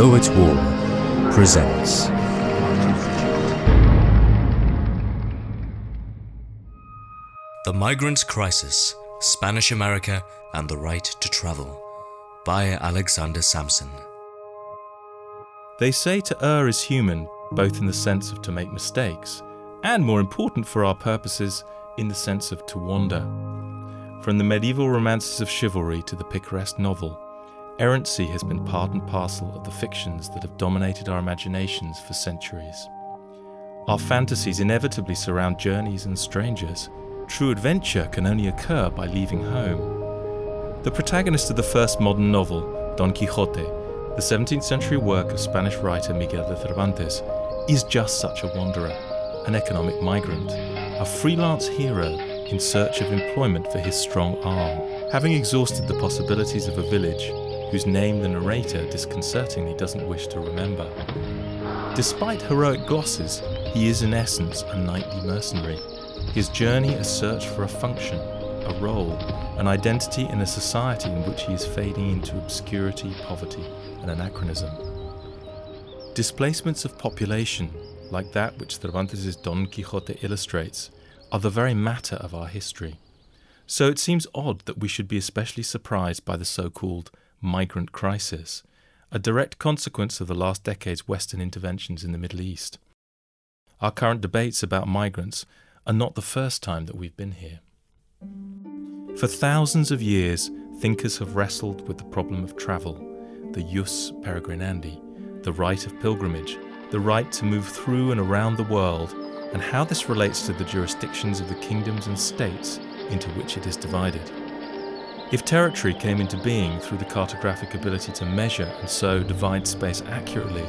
Though It's War presents. The Migrant Crisis Spanish America and the Right to Travel by Alexander Samson. They say to err is human, both in the sense of to make mistakes, and more important for our purposes, in the sense of to wander. From the medieval romances of chivalry to the picaresque novel, errancy has been part and parcel of the fictions that have dominated our imaginations for centuries. Our fantasies inevitably surround journeys and strangers. True adventure can only occur by leaving home. The protagonist of the first modern novel, Don Quixote, the 17th century work of Spanish writer Miguel de Cervantes, is just such a wanderer, an economic migrant, a freelance hero in search of employment for his strong arm, having exhausted the possibilities of a village whose name the narrator disconcertingly doesn't wish to remember. Despite heroic glosses, he is in essence a knightly mercenary, his journey a search for a function, a role, an identity in a society in which he is fading into obscurity, poverty, and anachronism. Displacements of population, like that which Cervantes' Don Quixote illustrates, are the very matter of our history. So it seems odd that we should be especially surprised by the so called migrant crisis, a direct consequence of the last decade's Western interventions in the Middle East. Our current debates about migrants are not the first time that we've been here. For thousands of years, thinkers have wrestled with the problem of travel, the jus peregrinandi, the right of pilgrimage, the right to move through and around the world, and how this relates to the jurisdictions of the kingdoms and states into which it is divided. If territory came into being through the cartographic ability to measure and so divide space accurately,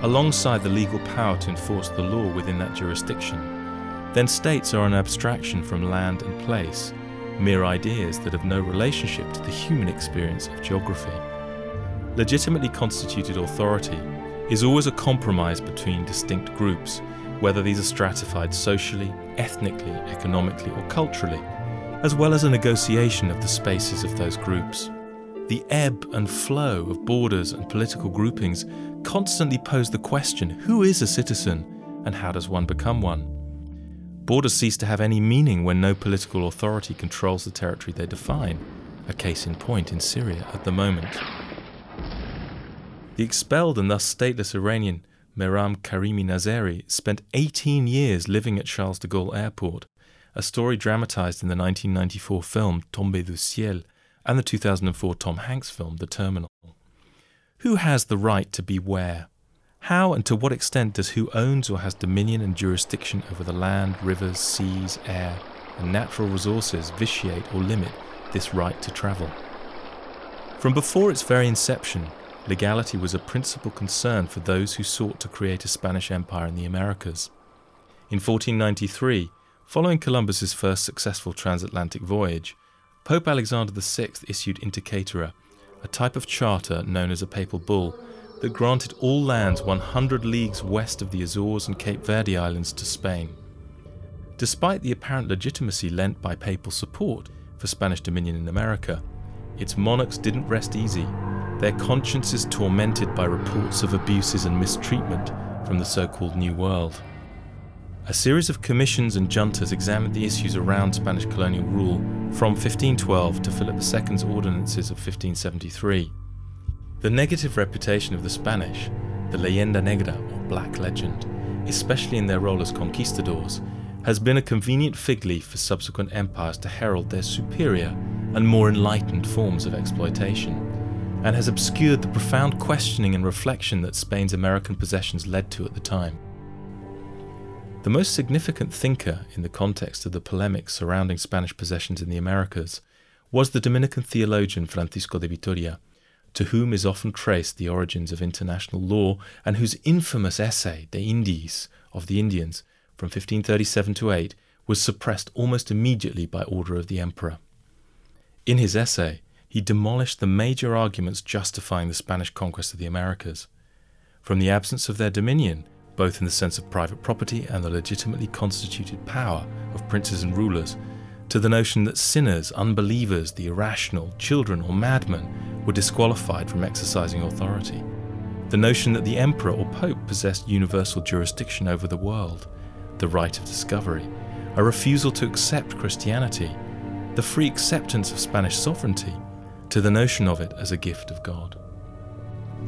alongside the legal power to enforce the law within that jurisdiction, then states are an abstraction from land and place, mere ideas that have no relationship to the human experience of geography. Legitimately constituted authority is always a compromise between distinct groups, whether these are stratified socially, ethnically, economically, or culturally, as well as a negotiation of the spaces of those groups. The ebb and flow of borders and political groupings constantly pose the question who is a citizen and how does one become one? Borders cease to have any meaning when no political authority controls the territory they define, a case in point in Syria at the moment. The expelled and thus stateless Iranian Mehran Karimi Nasseri spent 18 years living at Charles de Gaulle Airport, a story dramatized in the 1994 film Tombé du Ciel and the 2004 Tom Hanks film The Terminal. Who has the right to be where? How and to what extent does who owns or has dominion and jurisdiction over the land, rivers, seas, air, and natural resources vitiate or limit this right to travel? From before its very inception, legality was a principal concern for those who sought to create a Spanish empire in the Americas. In 1493, following Columbus's first successful transatlantic voyage, Pope Alexander VI issued Inter Caetera, a type of charter known as a papal bull that granted all lands 100 leagues west of the Azores and Cape Verde Islands to Spain. Despite the apparent legitimacy lent by papal support for Spanish dominion in America, its monarchs didn't rest easy their consciences tormented by reports of abuses and mistreatment from the so called New World. A series of commissions and juntas examined the issues around Spanish colonial rule from 1512 to Philip II's ordinances of 1573. The negative reputation of the Spanish, the leyenda negra or black legend, especially in their role as conquistadors, has been a convenient fig leaf for subsequent empires to herald their superior and more enlightened forms of exploitation and has obscured the profound questioning and reflection that Spain's American possessions led to at the time. The most significant thinker in the context of the polemics surrounding Spanish possessions in the Americas was the Dominican theologian Francisco de Vitoria, to whom is often traced the origins of international law and whose infamous essay, De Indiis, of the Indians, from 1537 to 8, was suppressed almost immediately by order of the emperor. In his essay, he demolished the major arguments justifying the Spanish conquest of the Americas. From the absence of their dominion, both in the sense of private property and the legitimately constituted power of princes and rulers, to the notion that sinners, unbelievers, the irrational, children, or madmen were disqualified from exercising authority. the notion that the emperor or pope possessed universal jurisdiction over the world, the right of discovery, a refusal to accept Christianity, the free acceptance of Spanish sovereignty, to the notion of it as a gift of God.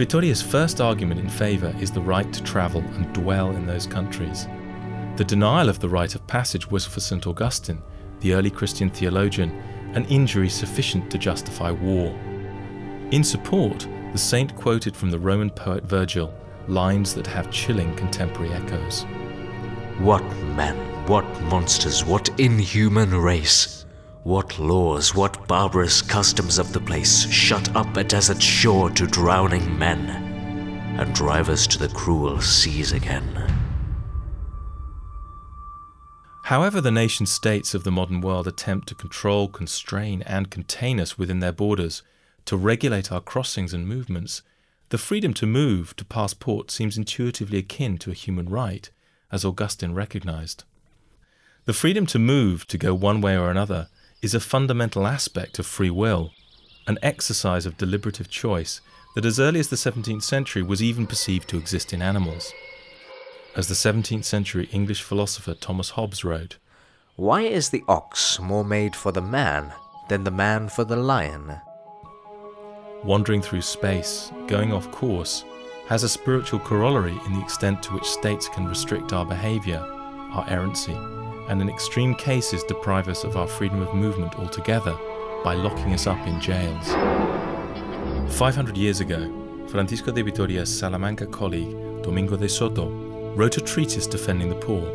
Vitoria's first argument in favour is the right to travel and dwell in those countries. The denial of the right of passage was for St. Augustine, the early Christian theologian, an injury sufficient to justify war. In support, the saint quoted from the Roman poet Virgil lines that have chilling contemporary echoes. What men, what monsters, what inhuman race! What laws, what barbarous customs of the place, shut up a desert shore to drowning men, and drive us to the cruel seas again. However, the nation states of the modern world attempt to control, constrain, and contain us within their borders, to regulate our crossings and movements, the freedom to move, to pass port, seems intuitively akin to a human right, as Augustine recognized. The freedom to move, to go one way or another, is a fundamental aspect of free will, an exercise of deliberative choice that as early as the 17th century was even perceived to exist in animals. As the 17th century English philosopher Thomas Hobbes wrote, Why is the ox more made for the man than the man for the lion? wandering through space, going off course, has a spiritual corollary in the extent to which states can restrict our behavior, our errancy, and in extreme cases deprive us of our freedom of movement altogether by locking us up in jails. 500 years ago, Francisco de Vitoria's Salamanca colleague, Domingo de Soto, wrote a treatise defending the poor.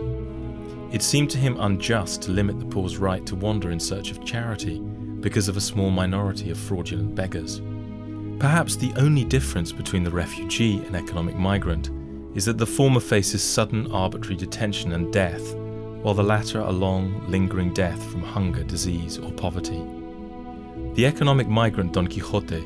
It seemed to him unjust to limit the poor's right to wander in search of charity because of a small minority of fraudulent beggars. Perhaps the only difference between the refugee and economic migrant is that the former faces sudden arbitrary detention and death, while the latter a long, lingering death from hunger, disease, or poverty. The economic migrant Don Quixote,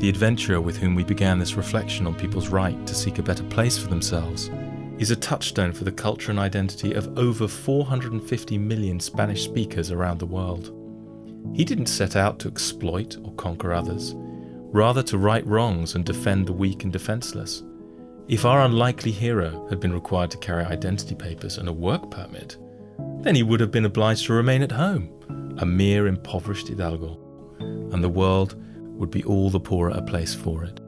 the adventurer with whom we began this reflection on people's right to seek a better place for themselves, is a touchstone for the culture and identity of over 450 million Spanish speakers around the world. He didn't set out to exploit or conquer others rather to right wrongs and defend the weak and defenseless. If our unlikely hero had been required to carry identity papers and a work permit, then he would have been obliged to remain at home, a mere impoverished hidalgo, and the world would be all the poorer a place for it.